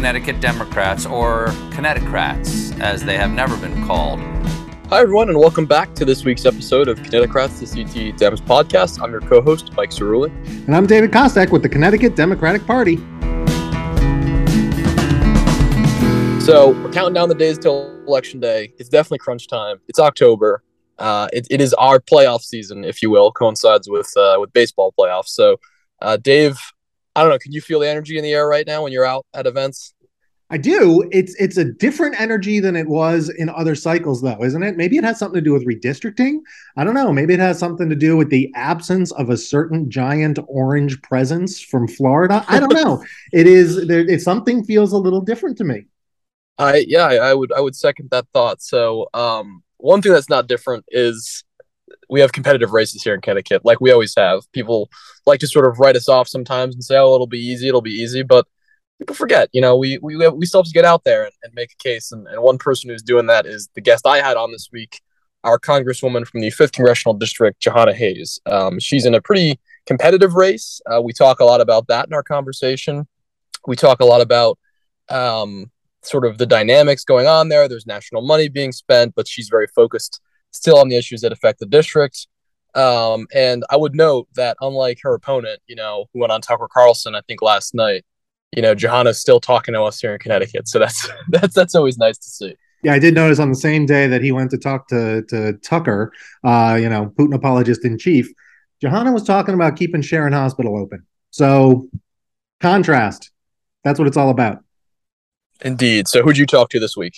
Connecticut Democrats, or Connecticrats, as they have never been called. Hi, everyone, and welcome back to this week's episode of Connecticrats, the CT Dems podcast. I'm your co host, Mike Cerulli. And I'm David Kostak with the Connecticut Democratic Party. So, we're counting down the days till election day. It's definitely crunch time. It's October. Uh, it, it is our playoff season, if you will, coincides with uh, with baseball playoffs. So, uh, Dave, I don't know. Can you feel the energy in the air right now when you're out at events? I do. It's it's a different energy than it was in other cycles, though, isn't it? Maybe it has something to do with redistricting. I don't know. Maybe it has something to do with the absence of a certain giant orange presence from Florida. I don't know. it is. There, it, something feels a little different to me. I yeah, I, I would I would second that thought. So, um, one thing that's not different is we have competitive races here in Connecticut, like we always have. People like to sort of write us off sometimes and say, "Oh, it'll be easy, it'll be easy," but people forget, you know, we we we still have to get out there and, and make a case. And, and one person who's doing that is the guest I had on this week, our Congresswoman from the Fifth Congressional District, Jahana Hayes. Um, she's in a pretty competitive race. Uh, we talk a lot about that in our conversation. We talk a lot about um, sort of the dynamics going on there. There's national money being spent, but she's very focused still on the issues that affect the district. Um, and I would note that unlike her opponent, you know, who went on Tucker Carlson, I think last night, you know, Jahana's still talking to us here in Connecticut. So that's that's that's always nice to see. Yeah, I did notice on the same day that he went to talk to to Tucker, uh, you know, Putin apologist in chief. Jahana was talking about keeping Sharon Hospital open. So contrast. That's what it's all about. Indeed. So who'd you talk to this week?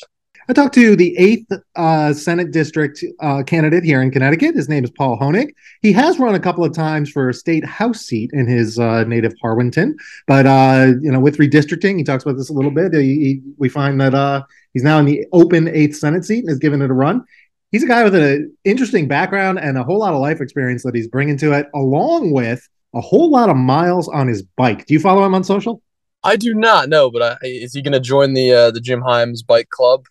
I talked to the eighth uh, Senate district uh, candidate here in Connecticut. His name is Paul Honig. He has run a couple of times for a state house seat in his uh, native Harwinton, but uh, you know, with redistricting, he talks about this a little bit. He, he, we find that uh, he's now in the open eighth Senate seat and is giving it a run. He's a guy with an interesting background and a whole lot of life experience that he's bringing to it, along with a whole lot of miles on his bike. Do you follow him on social? I do not know, but I, is he going to join the uh, the Jim Himes Bike Club?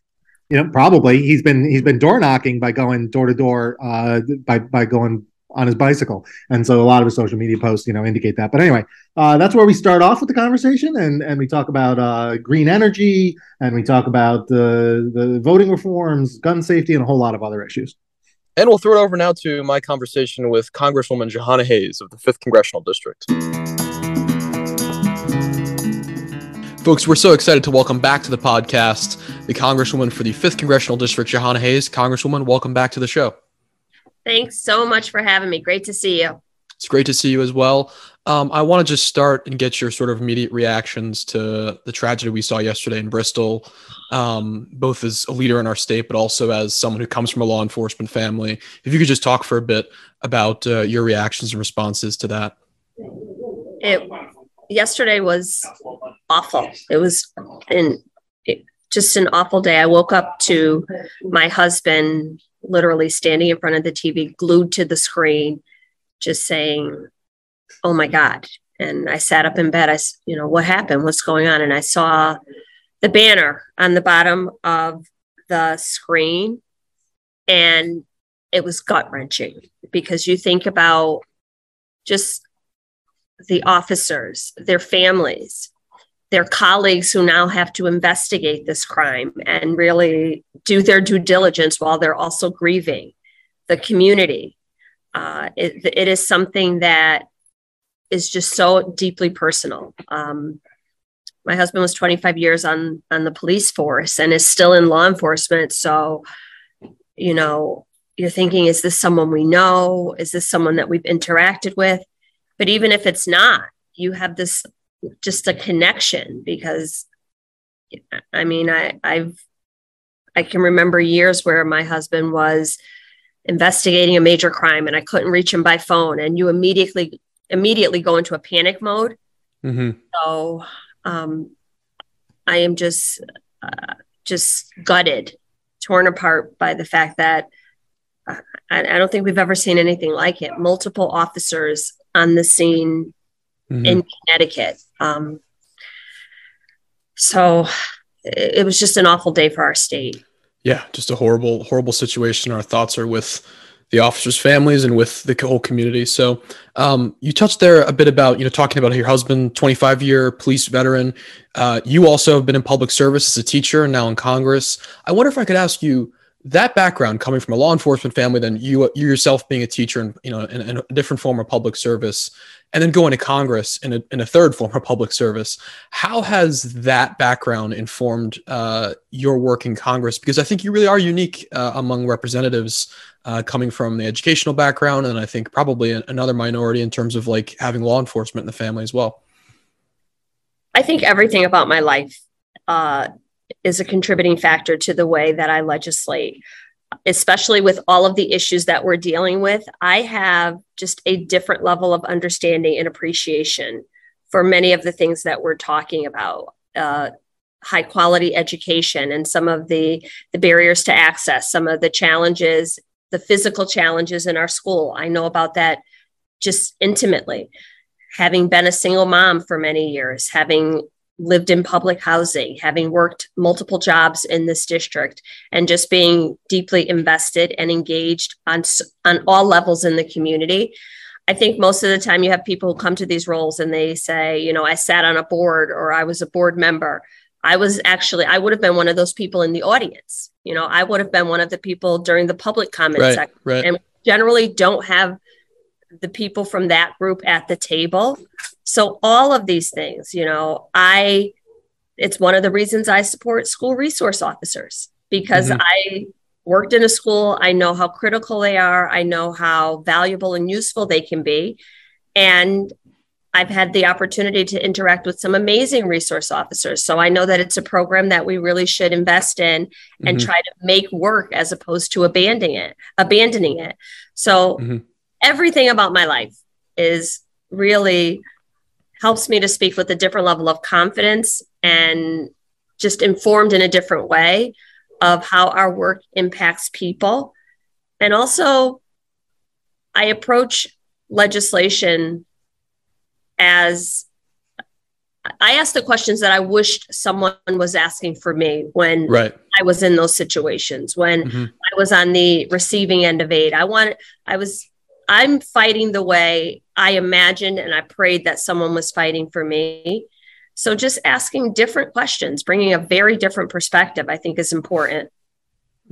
You know, probably he's been he's been door knocking by going door to door uh, by by going on his bicycle, and so a lot of his social media posts, you know, indicate that. But anyway, uh, that's where we start off with the conversation, and and we talk about uh, green energy, and we talk about the the voting reforms, gun safety, and a whole lot of other issues. And we'll throw it over now to my conversation with Congresswoman Jahana Hayes of the Fifth Congressional District. Folks, we're so excited to welcome back to the podcast the Congresswoman for the 5th Congressional District, Jahana Hayes. Congresswoman, welcome back to the show. Thanks so much for having me. Great to see you. It's great to see you as well. Um, I want to just start and get your sort of immediate reactions to the tragedy we saw yesterday in Bristol, um, both as a leader in our state, but also as someone who comes from a law enforcement family. If you could just talk for a bit about uh, your reactions and responses to that. It yesterday was awful. It was in it, just an awful day. I woke up to my husband literally standing in front of the TV, glued to the screen, just saying, "Oh my God!" And I sat up in bed. I, you know, what happened? What's going on? And I saw the banner on the bottom of the screen, and it was gut wrenching because you think about just the officers, their families, their colleagues who now have to investigate this crime and really do their due diligence while they're also grieving the community. Uh, it, it is something that is just so deeply personal. Um, my husband was 25 years on on the police force and is still in law enforcement. So, you know, you're thinking, is this someone we know? Is this someone that we've interacted with? But even if it's not, you have this just a connection because I mean, I, I've I can remember years where my husband was investigating a major crime and I couldn't reach him by phone, and you immediately immediately go into a panic mode. Mm-hmm. So um, I am just uh, just gutted, torn apart by the fact that uh, I, I, don't think we've ever seen anything like it. Multiple officers on the scene mm-hmm. in Connecticut. Um, so it, it was just an awful day for our state. Yeah, just a horrible, horrible situation. Our thoughts are with the officers' families and with the whole community. So um, you touched there a bit about you know talking about your husband, 25 year police veteran. Uh, you also have been in public service as a teacher and now in Congress. I wonder if I could ask you that background coming from a law enforcement family, then you, you yourself being a teacher and you know in, in, a different form of public service, and then going to Congress in a, in a third form of public service. How has that background informed uh, your work in Congress? Because I think you really are unique uh, among representatives uh, coming from the educational background, and I think probably another minority in terms of like having law enforcement in the family as well. I think everything about my life uh, is a contributing factor to the way that I legislate, especially with all of the issues that we're dealing with. I have just a different level of understanding and appreciation for many of the things that we're talking about. Uh, high quality education and some of the the barriers to access some of the challenges the physical challenges in our school i know about that just intimately having been a single mom for many years having lived in public housing, having worked multiple jobs in this district, and just being deeply invested and engaged on, on all levels in the community. I think most of the time you have people who come to these roles and they say, you know, I sat on a board or I was a board member. I was actually, I would have been one of those people in the audience. You know, I would have been one of the people during the public comment right, section. Right. And generally don't have the people from that group at the table. So all of these things, you know, I it's one of the reasons I support school resource officers because mm-hmm. I worked in a school, I know how critical they are, I know how valuable and useful they can be. And I've had the opportunity to interact with some amazing resource officers. So I know that it's a program that we really should invest in and mm-hmm. try to make work as opposed to abandoning it, abandoning it. So mm-hmm everything about my life is really helps me to speak with a different level of confidence and just informed in a different way of how our work impacts people. And also, I approach legislation as I ask the questions that I wished someone was asking for me when right. I was in those situations, when mm-hmm. I was on the receiving end of aid. I want I was I'm fighting the way I imagined and I prayed that someone was fighting for me. So just asking different questions, bringing a very different perspective, I think is important.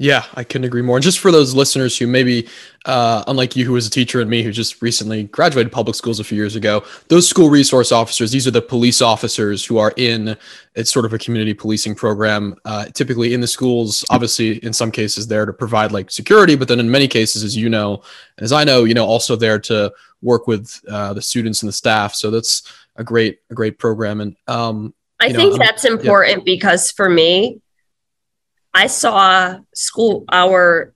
Yeah, I couldn't agree more. And just for those listeners who maybe, uh, unlike you, who was a teacher and me, who just recently graduated public schools a few years ago, those school resource officers, these are the police officers who are in it's sort of a community policing program, uh, typically in the schools. Obviously, in some cases, there to provide like security, but then in many cases, as you know, as I know, you know, also there to work with uh, the students and the staff. So that's a great, a great program. And um, I think know, that's important yeah. because for me, I saw school our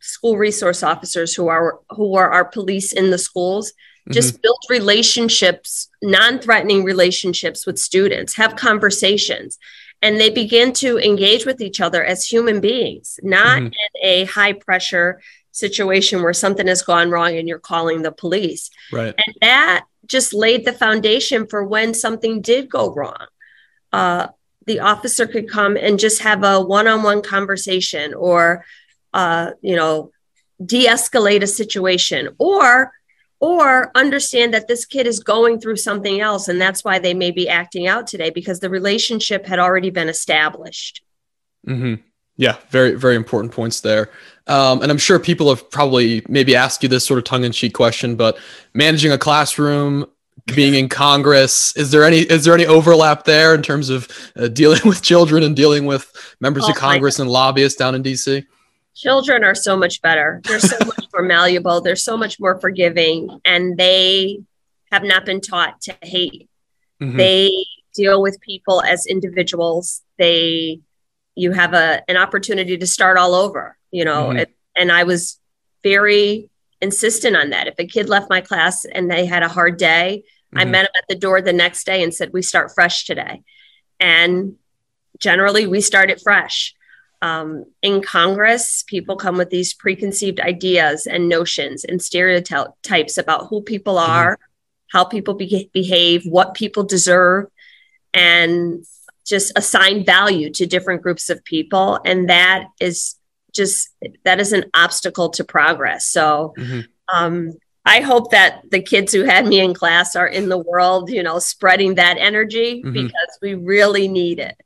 school resource officers who are who are our police in the schools just mm-hmm. build relationships non-threatening relationships with students have conversations and they begin to engage with each other as human beings not mm-hmm. in a high pressure situation where something has gone wrong and you're calling the police right and that just laid the foundation for when something did go wrong uh, the officer could come and just have a one-on-one conversation or uh, you know de-escalate a situation or or understand that this kid is going through something else and that's why they may be acting out today because the relationship had already been established mm-hmm. yeah very very important points there um, and i'm sure people have probably maybe asked you this sort of tongue-in-cheek question but managing a classroom being in Congress. Is there any is there any overlap there in terms of uh, dealing with children and dealing with members oh, of Congress and lobbyists down in DC? Children are so much better. They're so much more malleable. They're so much more forgiving, and they have not been taught to hate. Mm-hmm. They deal with people as individuals. They you have a an opportunity to start all over. You know, mm-hmm. it, and I was very insistent on that. If a kid left my class and they had a hard day, mm-hmm. I met them at the door the next day and said, We start fresh today. And generally, we start it fresh. Um, in Congress, people come with these preconceived ideas and notions and stereotypes about who people mm-hmm. are, mm-hmm. how people be- behave, what people deserve, and just assign value to different groups of people. And that is just that is an obstacle to progress. So mm-hmm. um, I hope that the kids who had me in class are in the world, you know, spreading that energy mm-hmm. because we really need it.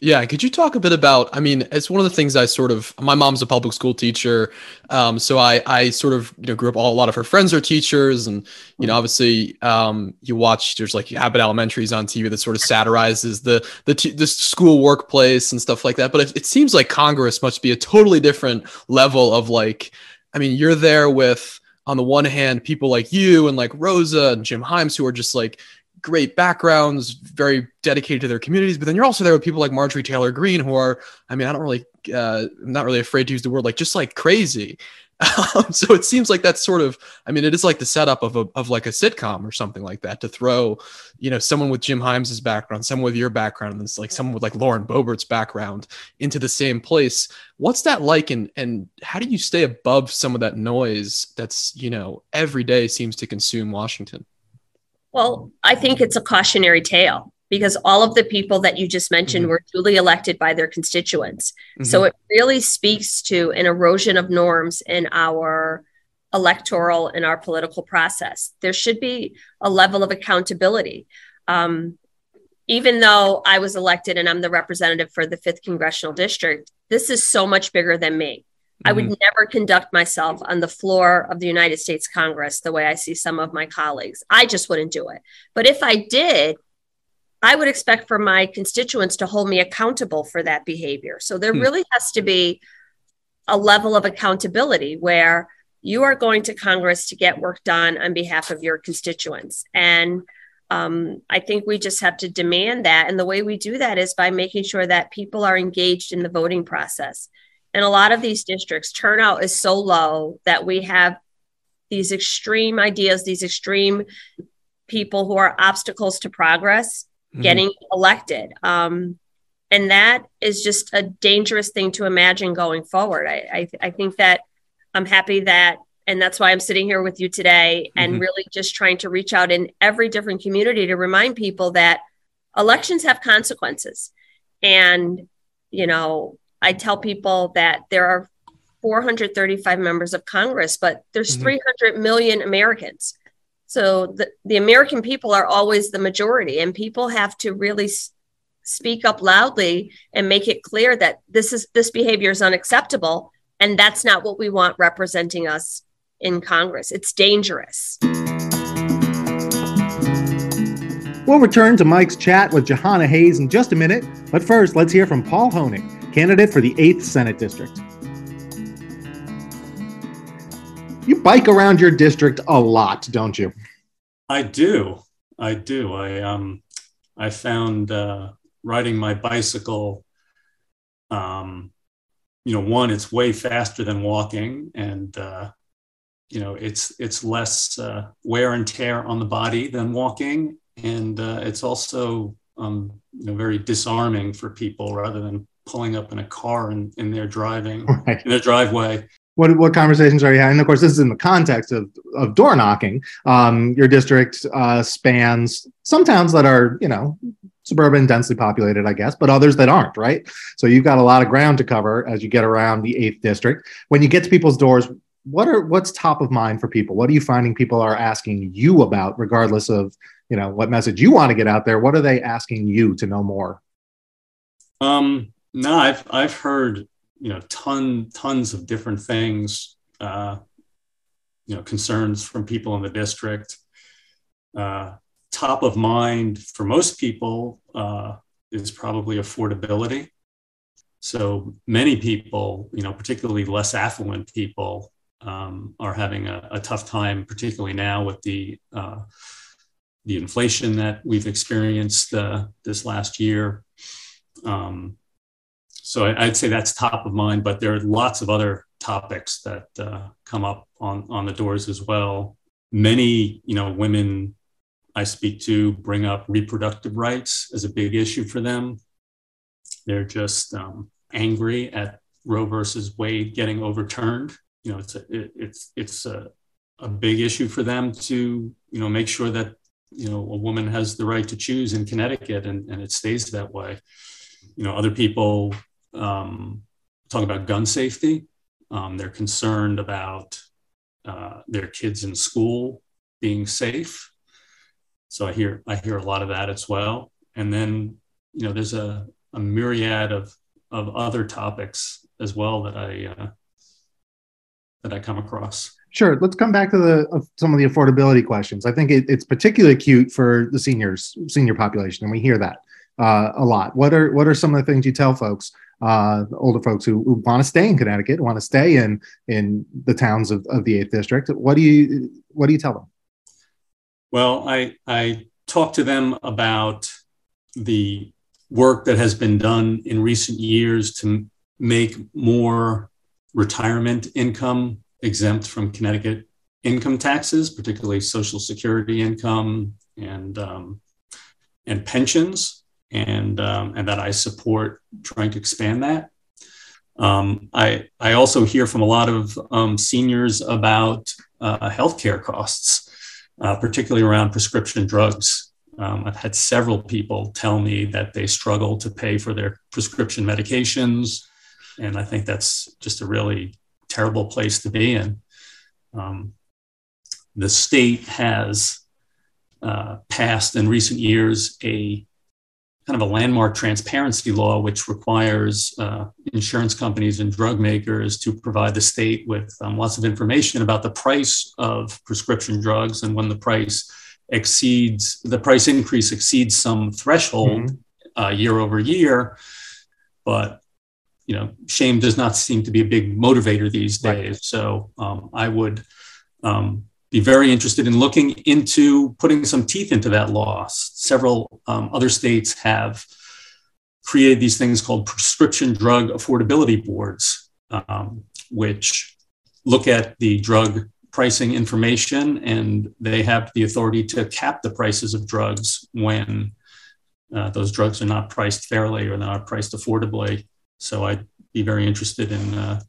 Yeah, could you talk a bit about? I mean, it's one of the things I sort of. My mom's a public school teacher, um, so I I sort of you know grew up. All, a lot of her friends are teachers, and you know, obviously, um, you watch there's like Abbott Elementary's on TV that sort of satirizes the the t- the school workplace and stuff like that. But it, it seems like Congress must be a totally different level of like. I mean, you're there with on the one hand people like you and like Rosa and Jim Himes who are just like great backgrounds, very dedicated to their communities. But then you're also there with people like Marjorie Taylor Greene, who are, I mean, I don't really, uh, I'm not really afraid to use the word like just like crazy. Um, so it seems like that's sort of, I mean, it is like the setup of a, of like a sitcom or something like that to throw, you know, someone with Jim Himes's background, someone with your background, and it's like someone with like Lauren Boebert's background into the same place. What's that like? And, and how do you stay above some of that noise that's, you know, every day seems to consume Washington? Well, I think it's a cautionary tale because all of the people that you just mentioned mm-hmm. were duly elected by their constituents. Mm-hmm. So it really speaks to an erosion of norms in our electoral and our political process. There should be a level of accountability. Um, even though I was elected and I'm the representative for the fifth congressional district, this is so much bigger than me. I would mm-hmm. never conduct myself on the floor of the United States Congress the way I see some of my colleagues. I just wouldn't do it. But if I did, I would expect for my constituents to hold me accountable for that behavior. So there hmm. really has to be a level of accountability where you are going to Congress to get work done on behalf of your constituents. And um, I think we just have to demand that. And the way we do that is by making sure that people are engaged in the voting process in a lot of these districts, turnout is so low that we have these extreme ideas, these extreme people who are obstacles to progress mm-hmm. getting elected. Um, and that is just a dangerous thing to imagine going forward. I, I, I, think that I'm happy that, and that's why I'm sitting here with you today and mm-hmm. really just trying to reach out in every different community to remind people that elections have consequences. And, you know, I tell people that there are 435 members of Congress, but there's mm-hmm. 300 million Americans. So the, the American people are always the majority, and people have to really s- speak up loudly and make it clear that this is this behavior is unacceptable, and that's not what we want representing us in Congress. It's dangerous. We'll return to Mike's chat with Jahana Hayes in just a minute, but first, let's hear from Paul Honig candidate for the 8th Senate District. You bike around your district a lot, don't you? I do. I do. I um I found uh, riding my bicycle um you know one it's way faster than walking and uh you know it's it's less uh, wear and tear on the body than walking and uh, it's also um, you know very disarming for people rather than pulling up in a car and, and they're driving right. in their driveway. What, what conversations are you having? And of course, this is in the context of, of door knocking. Um, your district uh, spans some towns that are, you know, suburban, densely populated, I guess, but others that aren't, right? So you've got a lot of ground to cover as you get around the eighth district. When you get to people's doors, what are what's top of mind for people? What are you finding people are asking you about, regardless of you know what message you want to get out there? What are they asking you to know more? Um, no, I've I've heard you know ton tons of different things. Uh, you know, concerns from people in the district. Uh, top of mind for most people uh, is probably affordability. So many people, you know, particularly less affluent people, um, are having a, a, tough time, particularly now with the uh, the inflation that we've experienced uh, this last year. Um, so I'd say that's top of mind, but there are lots of other topics that uh, come up on, on the doors as well. Many, you know, women I speak to bring up reproductive rights as a big issue for them. They're just um, angry at Roe versus Wade getting overturned. You know, it's a, it, it's it's a, a big issue for them to you know make sure that you know a woman has the right to choose in Connecticut and, and it stays that way. You know, other people um, talk about gun safety. Um, they're concerned about uh, their kids in school being safe. So I hear I hear a lot of that as well. And then you know there's a, a myriad of of other topics as well that I uh, that I come across. Sure. Let's come back to the uh, some of the affordability questions. I think it, it's particularly acute for the seniors, senior population, and we hear that uh, a lot. What are what are some of the things you tell folks, uh, older folks who, who want to stay in Connecticut, want to stay in in the towns of, of the eighth district? What do you what do you tell them? Well, I I talk to them about the work that has been done in recent years to make more retirement income exempt from Connecticut income taxes, particularly Social Security income and um, and pensions, and um, and that I support trying to expand that. Um, I I also hear from a lot of um, seniors about uh, healthcare costs, uh, particularly around prescription drugs. Um, I've had several people tell me that they struggle to pay for their prescription medications, and I think that's just a really terrible place to be in. Um, the state has uh, passed in recent years a kind of a landmark transparency law, which requires uh, insurance companies and drug makers to provide the state with um, lots of information about the price of prescription drugs and when the price exceeds the price increase exceeds some threshold mm-hmm. uh, year over year. But you know, shame does not seem to be a big motivator these days. Right. So um, I would um, be very interested in looking into putting some teeth into that law. Several um, other states have created these things called prescription drug affordability boards, um, which look at the drug pricing information and they have the authority to cap the prices of drugs when uh, those drugs are not priced fairly or not priced affordably. So I'd be very interested in uh,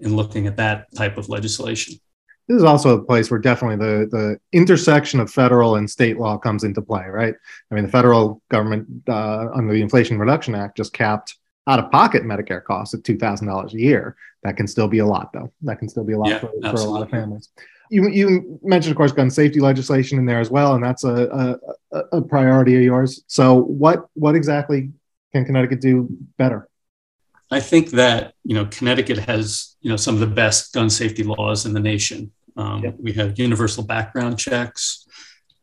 in looking at that type of legislation. This is also a place where definitely the the intersection of federal and state law comes into play, right? I mean, the federal government uh, under the Inflation Reduction Act just capped out of pocket Medicare costs at two thousand dollars a year. That can still be a lot, though. That can still be a lot yeah, for, for, a lot of families. You, you mentioned, of course, gun safety legislation in there as well, and that's a, a, a priority of yours. So, what what exactly can Connecticut do better? I think that you know Connecticut has you know some of the best gun safety laws in the nation. Um, yep. We have universal background checks.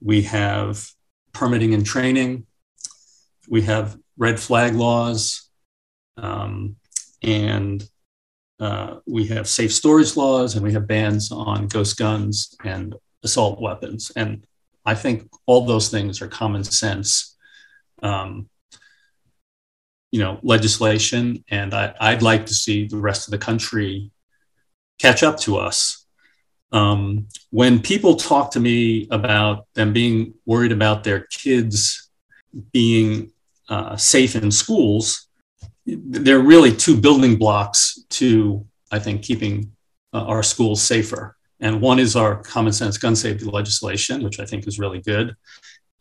We have permitting and training. We have red flag laws, um, and uh, we have safe storage laws, and we have bans on ghost guns and assault weapons. And I think all those things are common sense. Um, you know legislation and I, would like to see the rest of the country catch up to us um, when people talk to me about them being worried about their kids being uh, safe in schools there are really two building blocks to i think keeping uh, our schools safer and one is our common sense gun safety legislation which i think is really good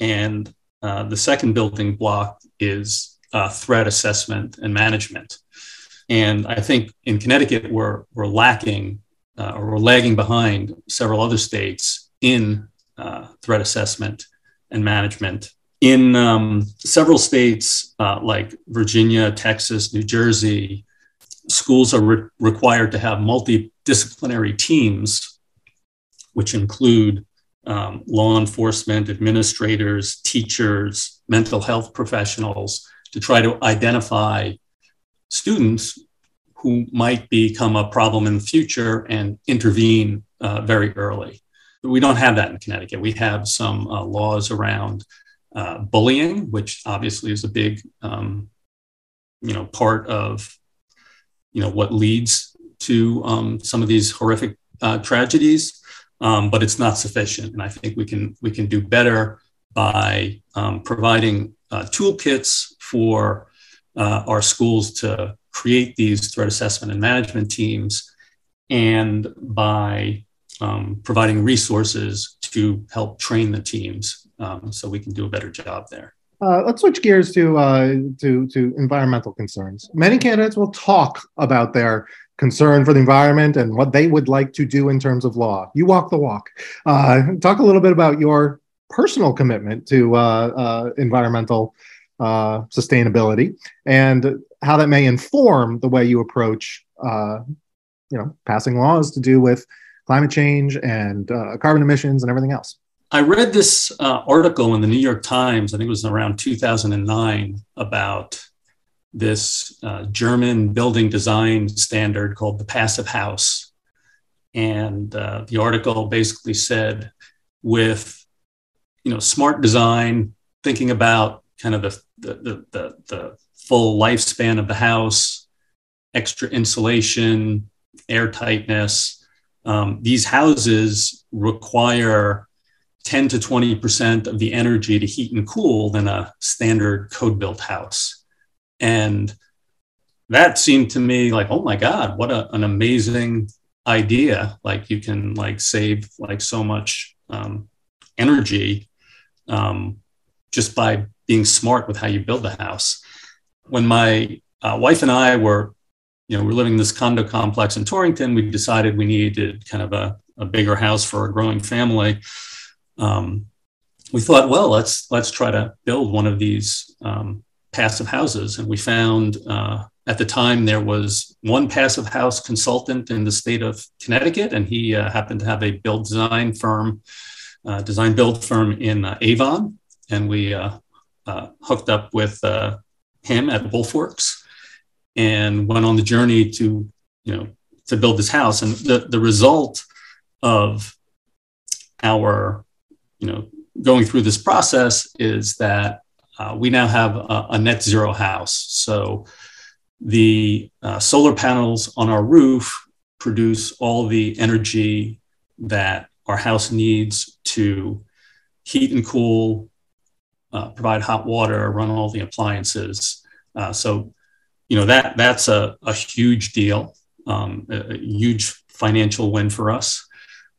and uh, the second building block is uh, threat assessment and management. And I think in Connecticut, we're, we're lacking uh, or lagging behind several other states in uh, threat assessment and management. In um, several states uh, like Virginia, Texas, New Jersey, schools are re- required to have multidisciplinary teams, which include um, law enforcement, administrators, teachers, mental health professionals, to try to identify students who might become a problem in the future and intervene uh, very early. We don't have that in Connecticut. We have some uh, laws around uh, bullying, which obviously is a big, um, you know, part of, you know, what leads to um, some of these horrific uh, tragedies. Um, but it's not sufficient, and I think we can we can do better by um, providing uh, toolkits for uh, our schools to create these threat assessment and management teams and by um, providing resources to help train the teams um, so we can do a better job there. Uh, let's switch gears to uh, to to environmental concerns. Many candidates will talk about their concern for the environment and what they would like to do in terms of law. You walk the walk. Uh, talk a little bit about your personal commitment to uh, uh, environmental uh, sustainability and how that may inform the way you approach, you know, passing laws to do with climate change and carbon emissions and everything else. I read this uh, article in the New York Times, I think it was around 2009, about this uh, German building design standard called the Passive House. And uh, the article basically said, with you know smart design, thinking about kind of the, the, the, the, full lifespan of the house, extra insulation, airtightness, um, these houses require 10 to 20% of the energy to heat and cool than a standard code built house. And that seemed to me like, oh my God, what a, an amazing idea. Like you can like save like so much um, energy um, just by being smart with how you build the house. When my uh, wife and I were, you know, we're living in this condo complex in Torrington, we decided we needed kind of a, a bigger house for a growing family. Um, we thought, well, let's let's try to build one of these um, passive houses, and we found uh, at the time there was one passive house consultant in the state of Connecticut, and he uh, happened to have a build design firm, uh, design build firm in uh, Avon, and we uh, uh, hooked up with him at Wolfworks, and went on the journey to you know to build this house, and the the result of our you know, going through this process is that uh, we now have a, a, net zero house. So the uh, solar panels on our roof produce all the energy that our house needs to heat and cool, uh, provide hot water, run all the appliances. Uh, so, you know, that that's a, a huge deal, um, a, a huge financial win for us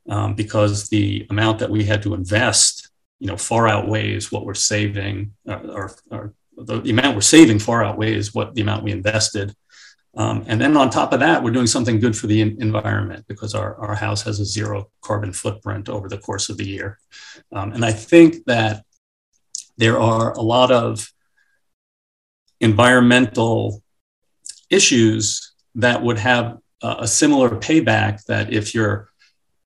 um, because the amount that we had to invest, you know, far outweighs what we're saving, uh, or, or the, the, amount we're saving far outweighs what the amount we invested. Um, and then on top of that, we're doing something good for the environment because our, our house has a zero carbon footprint over the course of the year. Um, and I think that there are a lot of environmental issues that would have a, similar payback that if you're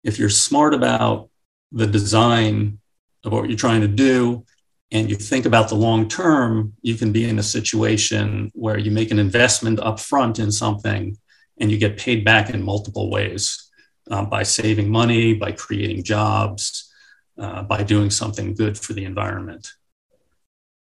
if you're smart about the design of what you're trying to do and you think about the long term, you can be in a situation where you make an investment up front in something and you get paid back in multiple ways um, by saving money, by creating jobs, uh, by doing something good for the environment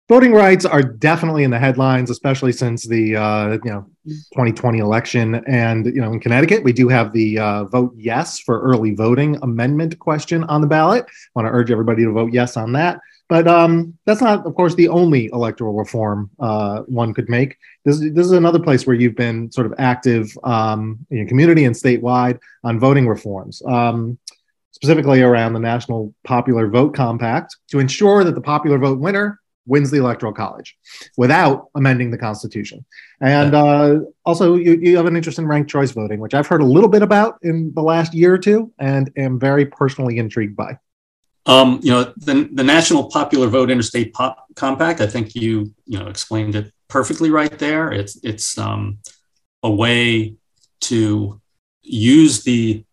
voting rights are definitely in the headlines, especially since the uh, you know 2020 election. And you know, in Connecticut, we do have the uh, vote yes for early voting amendment question on the ballot. I want to urge everybody to vote yes on that. But um, that's not, of course, the only electoral reform uh, one could make. This, this is another place where you've been sort of active um, in community and statewide on voting reforms. Um, specifically around the National Popular Vote Compact to ensure that the popular vote winner wins the electoral college without amending the constitution. And uh, also you, you have an interest in ranked choice voting which i've heard a little bit about in the last year or two and am very personally intrigued by. Um, you know the, the national popular vote interstate pop compact i think you you know explained it perfectly right there. It's it's um, a way to use the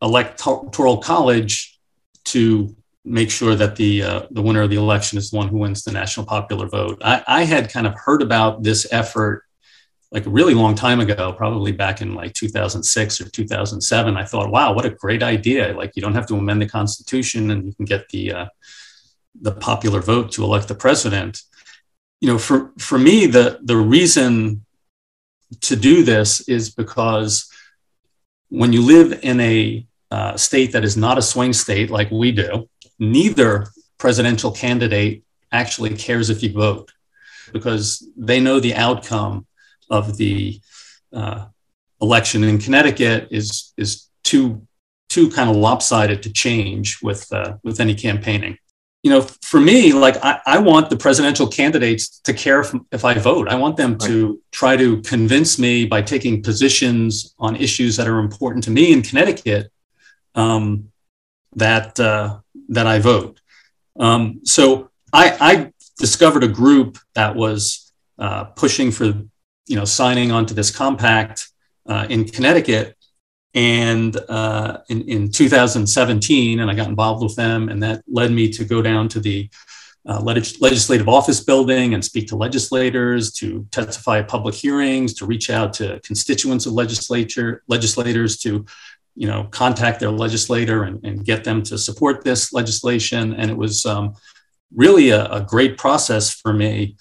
electoral college to make sure that the uh, the winner of the election is the one who wins the national popular vote. I, I had kind of heard about this effort like a really long time ago, probably back in like 2006 or 2007. I thought, wow, what a great idea! Like you don't have to amend the Constitution, and you can get the uh, the popular vote to elect the president. You know, for for me, the the reason to do this is because when you live in a uh, state that is not a swing state like we do, neither presidential candidate actually cares if you vote because they know the outcome of the uh, election in Connecticut is is too too kind of lopsided to change with uh, with any campaigning. you know, for me, like I, I want the presidential candidates to care if, if I vote. I want them right. to try to convince me by taking positions on issues that are important to me in Connecticut um, that uh, that I vote. Um, so I, I, discovered a group that was uh, pushing for you know signing onto this compact uh, in Connecticut and uh, in, in 2017, and I got involved with them, and that led me to go down to the uh, legislative office building and speak to legislators, to testify at public hearings, to reach out to constituents of legislature legislators, to you know contact their legislator and, and get them to support this legislation. And it was um, really a, a, great process for me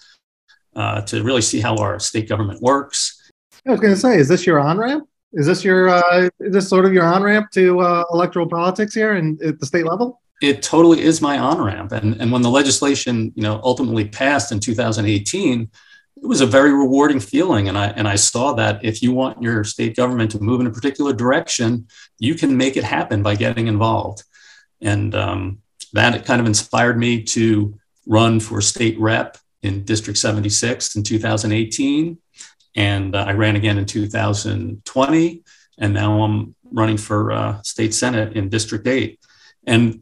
uh, to really see how our state government works. I was going to say, is this your on ramp? Is this your uh, is this sort of your on ramp to uh, electoral politics here and at the state level? It totally is my on ramp, and and when the legislation you know ultimately passed in 2018, it was a very rewarding feeling, and I and I saw that if you want your state government to move in a particular direction, you can make it happen by getting involved, and um, that kind of inspired me to run for state rep in District 76 in 2018 and uh, I ran again in 2020, and now I'm running for uh, state senate in District 8. And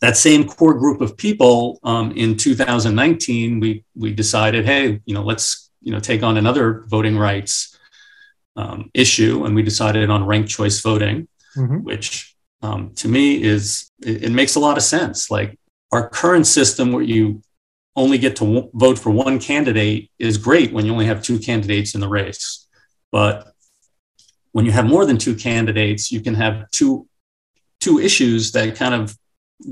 that same core group of people um, in 2019, we we decided, hey, you know, let's you know take on another voting rights um, issue, and we decided on ranked choice voting, mm-hmm. which um, to me is it, it makes a lot of sense. Like our current system, where you only get to w- vote for one candidate is great when you only have two candidates in the race. But when you have more than two candidates, you can have two two issues that kind of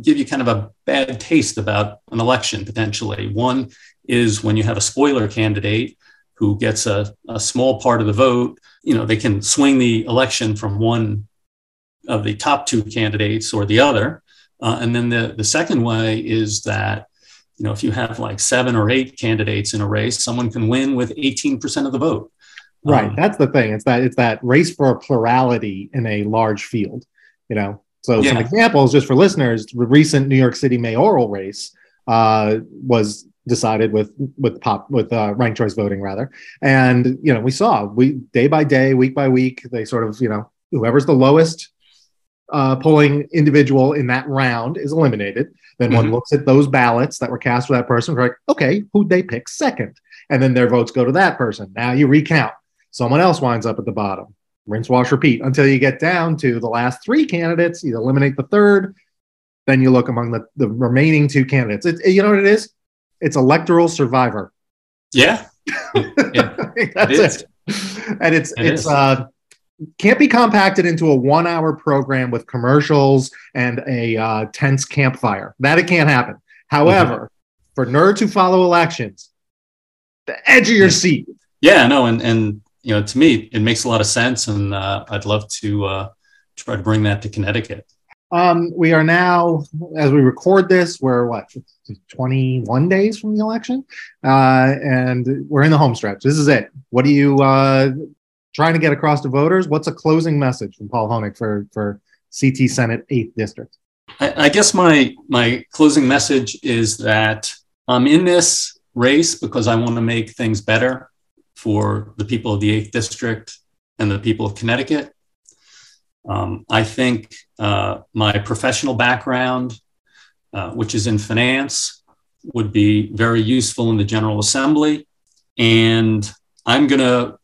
give you kind of a bad taste about an election potentially. One is when you have a spoiler candidate who gets a, a small part of the vote, you know, they can swing the election from one of the top two candidates or the other. Uh, and then the, the second way is that you know, if you have like seven or eight candidates in a race, someone can win with 18% of the vote. Right. Um, That's the thing. It's that it's that race for a plurality in a large field, you know. So yeah. some examples just for listeners, the recent New York City mayoral race uh, was decided with with pop with uh, ranked choice voting rather and you know we saw we day by day week by week they sort of you know whoever's the lowest uh, polling individual in that round is eliminated then mm-hmm. one looks at those ballots that were cast for that person. We're like, okay, who'd they pick second? And then their votes go to that person. Now you recount. Someone else winds up at the bottom. Rinse, wash, repeat until you get down to the last three candidates. You eliminate the third. Then you look among the, the remaining two candidates. It, you know what it is? It's electoral survivor. Yeah. It, That's it. it. And it's it it's uh can't be compacted into a one hour program with commercials and a uh, tense campfire. That it can't happen. However, mm-hmm. for nerds who follow elections, the edge of your seat. Yeah, no, and and you know, to me, it makes a lot of sense, and uh, I'd love to uh, try to bring that to Connecticut. Um, we are now, as we record this, we're what 21 days from the election, uh, and we're in the home stretch. This is it. What are you uh, trying to get across to voters. What's a closing message from Paul Honig for for CT Senate 8th District? I, I guess my my closing message is that I'm in this race because I want to make things better for the people of the 8th District and the people of Connecticut. Um, I think uh, my professional background, uh, which is in finance, would be very useful in the General Assembly. And I'm going to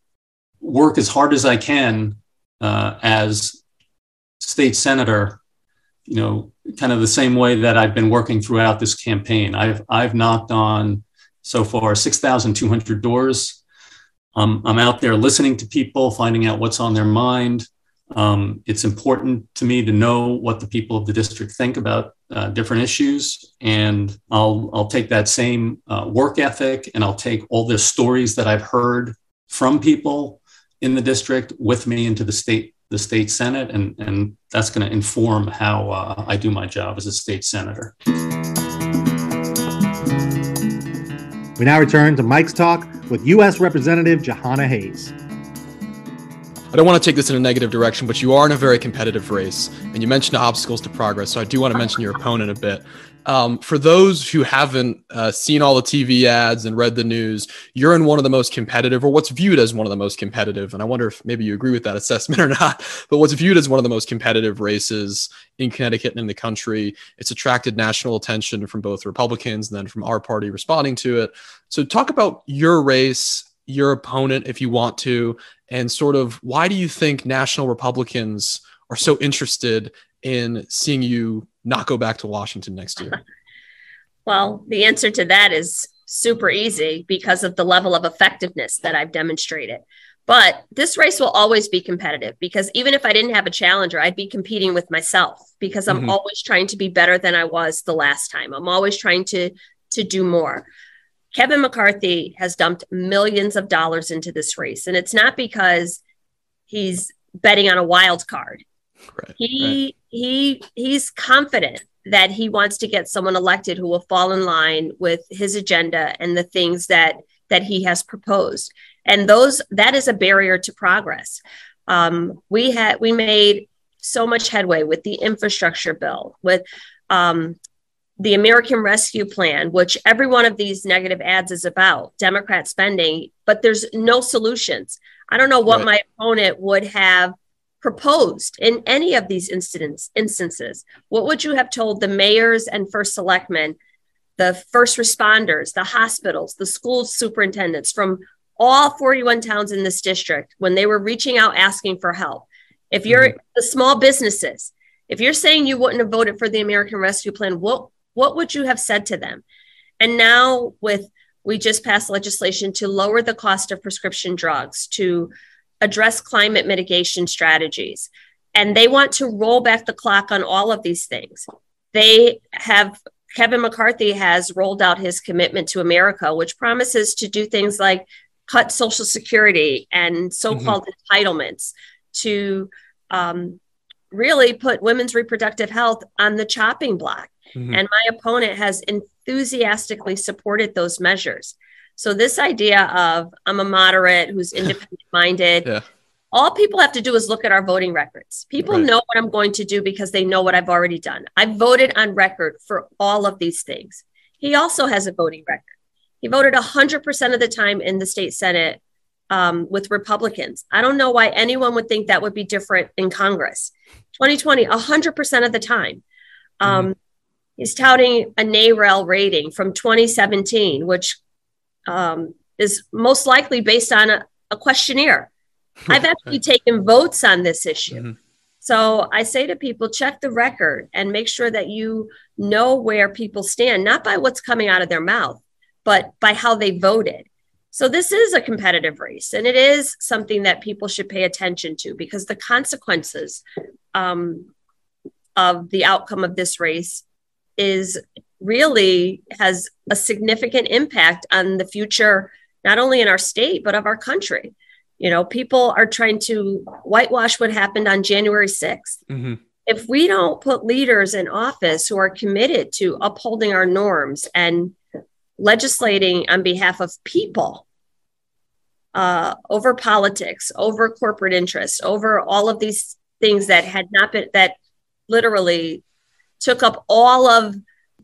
work as hard as I can uh, as state senator, you know, kind of the same way that I've been working throughout this campaign. I've, I've knocked on so far 6,200 doors. Um, I'm out there listening to people, finding out what's on their mind. Um, it's important to me to know what the people of the district think about uh, different issues, and I'll I'll take that same uh, work ethic, and I'll take all the stories that I've heard from people in the district with me into the state the state senate. And and that's going to inform how uh, i do my job as a state senator we now return to mike's talk with u.s representative Jahana hayes I don't want to take this in a negative direction, but you are in a very competitive race, and you mentioned obstacles to progress. So I do want to mention your opponent a bit. Um, for those who haven't uh, seen all the TV ads and read the news, you're in one of the most competitive, or what's viewed as one of the most competitive. And I wonder if maybe you agree with that assessment or not. But what's viewed as one of the most competitive races in Connecticut and in the country. It's attracted national attention from both Republicans and then from our party responding to it. So talk about your race, your opponent, if you want to, and sort of why do you think national Republicans are so interested in seeing you not go back to Washington next year? Well, the answer to that is super easy because of the level of effectiveness that I've demonstrated. But this race will always be competitive because even if I didn't have a challenger, I'd be competing with myself because I'm mm-hmm. always trying to be better than I was the last time. I'm always trying to to do more. Kevin McCarthy has dumped millions of dollars into this race, and it's not because he's betting on a wild card. Right, he right. he he's confident that he wants to get someone elected who will fall in line with his agenda and the things that that he has proposed. And those that is a barrier to progress. Um, we had we made so much headway with the infrastructure bill, with um, the American Rescue Plan, which every one of these negative ads is about Democrat spending, but there's no solutions. I don't know what right. my opponent would have proposed in any of these incidents, instances. What would you have told the mayors and first selectmen, the first responders, the hospitals, the school superintendents from all 41 towns in this district when they were reaching out asking for help? If you're mm-hmm. the small businesses, if you're saying you wouldn't have voted for the American Rescue Plan, what what would you have said to them? And now, with we just passed legislation to lower the cost of prescription drugs, to address climate mitigation strategies. And they want to roll back the clock on all of these things. They have, Kevin McCarthy has rolled out his commitment to America, which promises to do things like cut Social Security and so called mm-hmm. entitlements to um, really put women's reproductive health on the chopping block. Mm-hmm. And my opponent has enthusiastically supported those measures. So, this idea of I'm a moderate who's independent minded, yeah. all people have to do is look at our voting records. People right. know what I'm going to do because they know what I've already done. I've voted on record for all of these things. He also has a voting record. He voted 100% of the time in the state Senate um, with Republicans. I don't know why anyone would think that would be different in Congress. 2020, 100% of the time. Um, mm-hmm. He's touting a NARAL rating from 2017, which um, is most likely based on a, a questionnaire. I've actually taken votes on this issue. Mm-hmm. So I say to people, check the record and make sure that you know where people stand, not by what's coming out of their mouth, but by how they voted. So this is a competitive race, and it is something that people should pay attention to because the consequences um, of the outcome of this race is really has a significant impact on the future, not only in our state, but of our country. You know, people are trying to whitewash what happened on January 6th. Mm-hmm. If we don't put leaders in office who are committed to upholding our norms and legislating on behalf of people uh, over politics, over corporate interests, over all of these things that had not been, that literally took up all of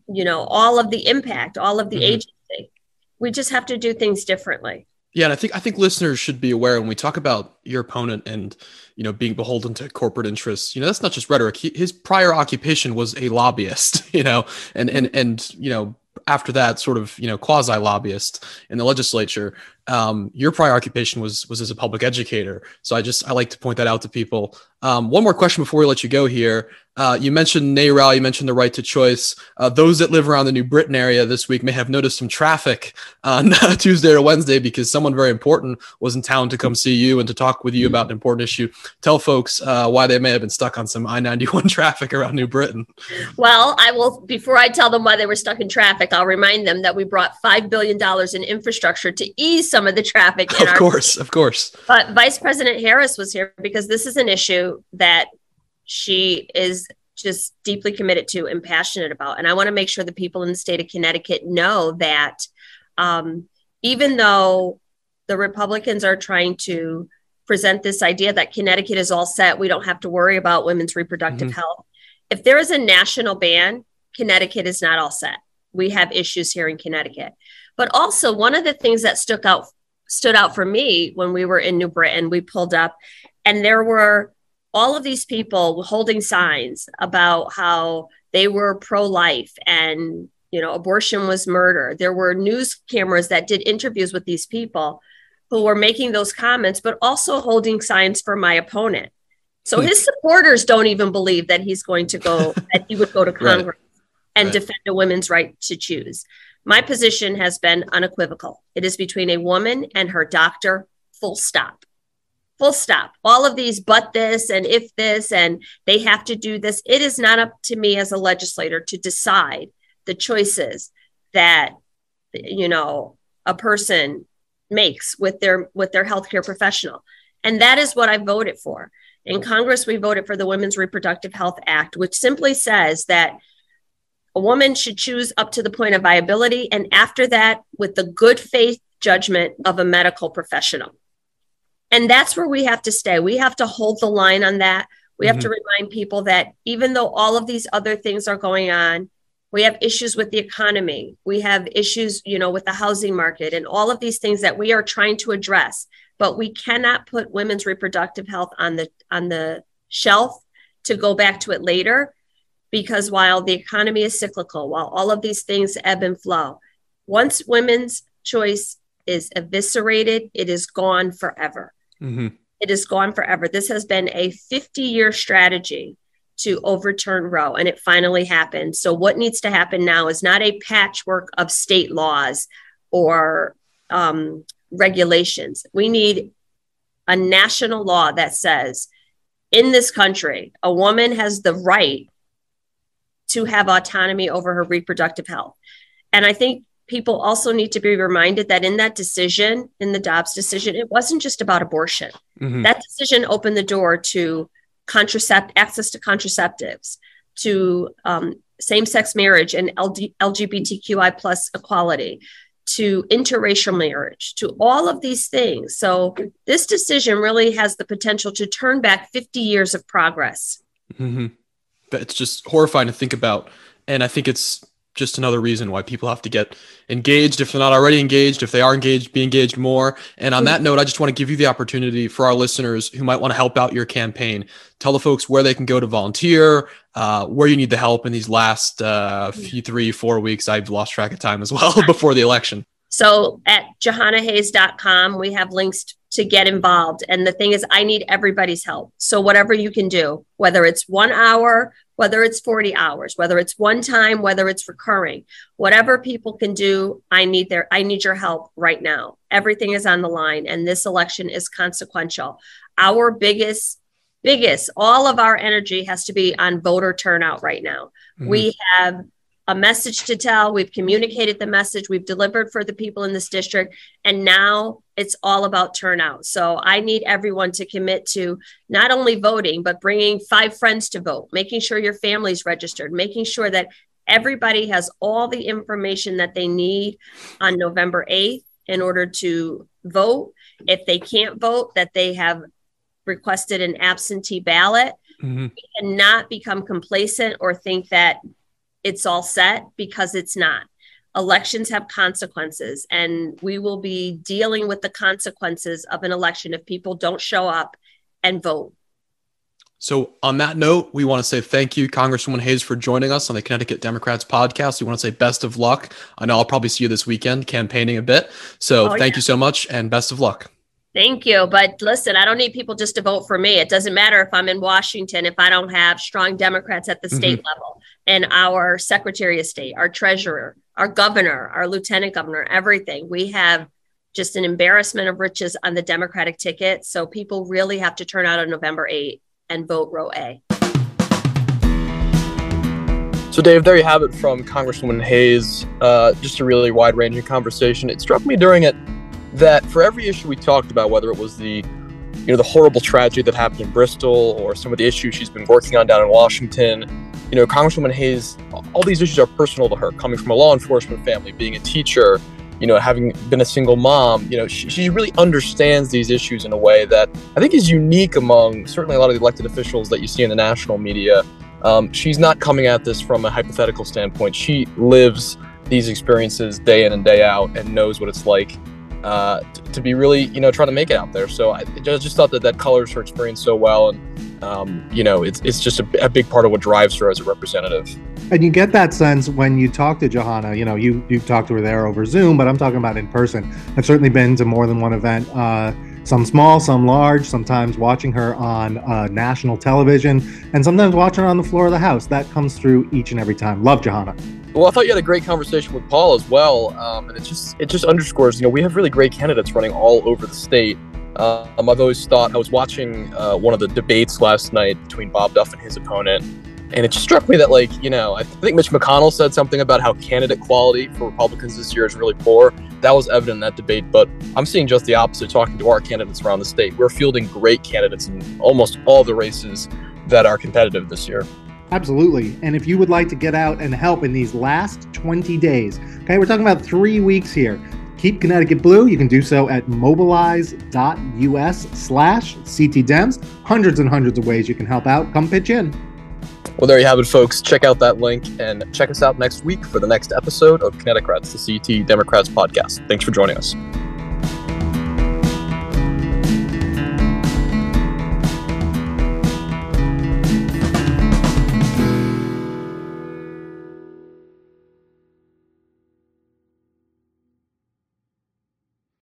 you know all of the impact all of the mm-hmm. agency. We just have to do things differently. Yeah and i think i think listeners should be aware when we talk about your opponent and you know being beholden to corporate interests you know that's not just rhetoric. He, his prior occupation was a lobbyist you know and and and you know after that sort of you know quasi lobbyist in the legislature um, your prior occupation was was as a public educator so i just i like to point that out to people um, one more question before we let you go here uh, you mentioned NARAL, you mentioned the right to choice. Uh, those that live around the New Britain area this week may have noticed some traffic on Tuesday or Wednesday because someone very important was in town to come see you and to talk with you about an important issue. Tell folks uh, why they may have been stuck on some I 91 traffic around New Britain. Well, I will, before I tell them why they were stuck in traffic, I'll remind them that we brought $5 billion in infrastructure to ease some of the traffic. of course, of course. But Vice President Harris was here because this is an issue that she is just deeply committed to and passionate about. And I want to make sure the people in the state of Connecticut know that um, even though the Republicans are trying to present this idea that Connecticut is all set. We don't have to worry about women's reproductive mm-hmm. health. If there is a national ban, Connecticut is not all set. We have issues here in Connecticut. But also, one of the things that stuck out stood out for me when we were in New Britain, we pulled up, and there were all of these people holding signs about how they were pro-life and you know abortion was murder. There were news cameras that did interviews with these people who were making those comments, but also holding signs for my opponent. So hmm. his supporters don't even believe that he's going to go, that he would go to Congress right. and right. defend a woman's right to choose. My position has been unequivocal. It is between a woman and her doctor, full stop. Full stop. All of these, but this and if this, and they have to do this. It is not up to me as a legislator to decide the choices that, you know, a person makes with their with their healthcare professional. And that is what I voted for. In Congress, we voted for the Women's Reproductive Health Act, which simply says that a woman should choose up to the point of viability, and after that, with the good faith judgment of a medical professional. And that's where we have to stay. We have to hold the line on that. We have mm-hmm. to remind people that even though all of these other things are going on, we have issues with the economy we have issues you know with the housing market and all of these things that we are trying to address but we cannot put women's reproductive health on the on the shelf to go back to it later because while the economy is cyclical while all of these things ebb and flow once women's choice is eviscerated it is gone forever mm-hmm. it is gone forever this has been a 50 year strategy to overturn Roe, and it finally happened. So, what needs to happen now is not a patchwork of state laws or um, regulations. We need a national law that says in this country, a woman has the right to have autonomy over her reproductive health. And I think people also need to be reminded that in that decision, in the Dobbs decision, it wasn't just about abortion. Mm-hmm. That decision opened the door to contracept access to contraceptives, to um, same-sex marriage and LD, LGBTQI plus equality, to interracial marriage, to all of these things. So this decision really has the potential to turn back 50 years of progress. Mm-hmm. But it's just horrifying to think about, and I think it's just another reason why people have to get engaged if they're not already engaged if they are engaged be engaged more. And on that note i just want to give you the opportunity for our listeners who might want to help out your campaign. Tell the folks where they can go to volunteer uh, where you need the help in these last uh, few three four weeks. I've lost track of time as well before the election. So at jahanahayes.com we have links to get involved and the thing is i need everybody's help so whatever you can do whether it's one hour whether it's 40 hours, whether it's one time, whether it's recurring, whatever people can do, I need their I need your help right now. Everything is on the line and this election is consequential. Our biggest biggest all of our energy has to be on voter turnout right now. Mm-hmm. We have a message to tell. We've communicated the message. We've delivered for the people in this district. And now it's all about turnout. So I need everyone to commit to not only voting, but bringing five friends to vote, making sure your family's registered, making sure that everybody has all the information that they need on November 8th in order to vote. If they can't vote, that they have requested an absentee ballot. Mm-hmm. We cannot become complacent or think that it's all set because it's not. Elections have consequences, and we will be dealing with the consequences of an election if people don't show up and vote. So, on that note, we want to say thank you, Congresswoman Hayes, for joining us on the Connecticut Democrats podcast. We want to say best of luck. I know I'll probably see you this weekend campaigning a bit. So, oh, thank yeah. you so much and best of luck. Thank you. But listen, I don't need people just to vote for me. It doesn't matter if I'm in Washington, if I don't have strong Democrats at the state mm-hmm. level and our Secretary of State, our treasurer, our governor, our lieutenant governor, everything. We have just an embarrassment of riches on the Democratic ticket. So people really have to turn out on November 8 and vote row A. So, Dave, there you have it from Congresswoman Hayes. Uh, just a really wide ranging conversation. It struck me during it that for every issue we talked about, whether it was the you know the horrible tragedy that happened in Bristol or some of the issues she's been working on down in Washington, you know, Congresswoman Hayes, all these issues are personal to her, coming from a law enforcement family, being a teacher, you know, having been a single mom, you know, she, she really understands these issues in a way that I think is unique among certainly a lot of the elected officials that you see in the national media. Um, she's not coming at this from a hypothetical standpoint. She lives these experiences day in and day out and knows what it's like uh, t- to be really, you know, trying to make it out there. So I just, thought that that colors her experience so well. And, um, you know, it's, it's just a, a big part of what drives her as a representative. And you get that sense when you talk to Jahana. You know, you you talked to her there over Zoom, but I'm talking about in person. I've certainly been to more than one event, uh, some small, some large. Sometimes watching her on uh, national television, and sometimes watching her on the floor of the House. That comes through each and every time. Love Jahana. Well, I thought you had a great conversation with Paul as well, um, and it just it just underscores, you know, we have really great candidates running all over the state. Um, I've always thought I was watching uh, one of the debates last night between Bob Duff and his opponent, and it just struck me that, like, you know, I think Mitch McConnell said something about how candidate quality for Republicans this year is really poor. That was evident in that debate, but I'm seeing just the opposite talking to our candidates around the state. We're fielding great candidates in almost all the races that are competitive this year. Absolutely. And if you would like to get out and help in these last 20 days, okay, we're talking about three weeks here. Keep Connecticut Blue. You can do so at mobilize.us slash CTDems. Hundreds and hundreds of ways you can help out. Come pitch in. Well, there you have it, folks. Check out that link and check us out next week for the next episode of Connecticrats, the CT Democrats podcast. Thanks for joining us.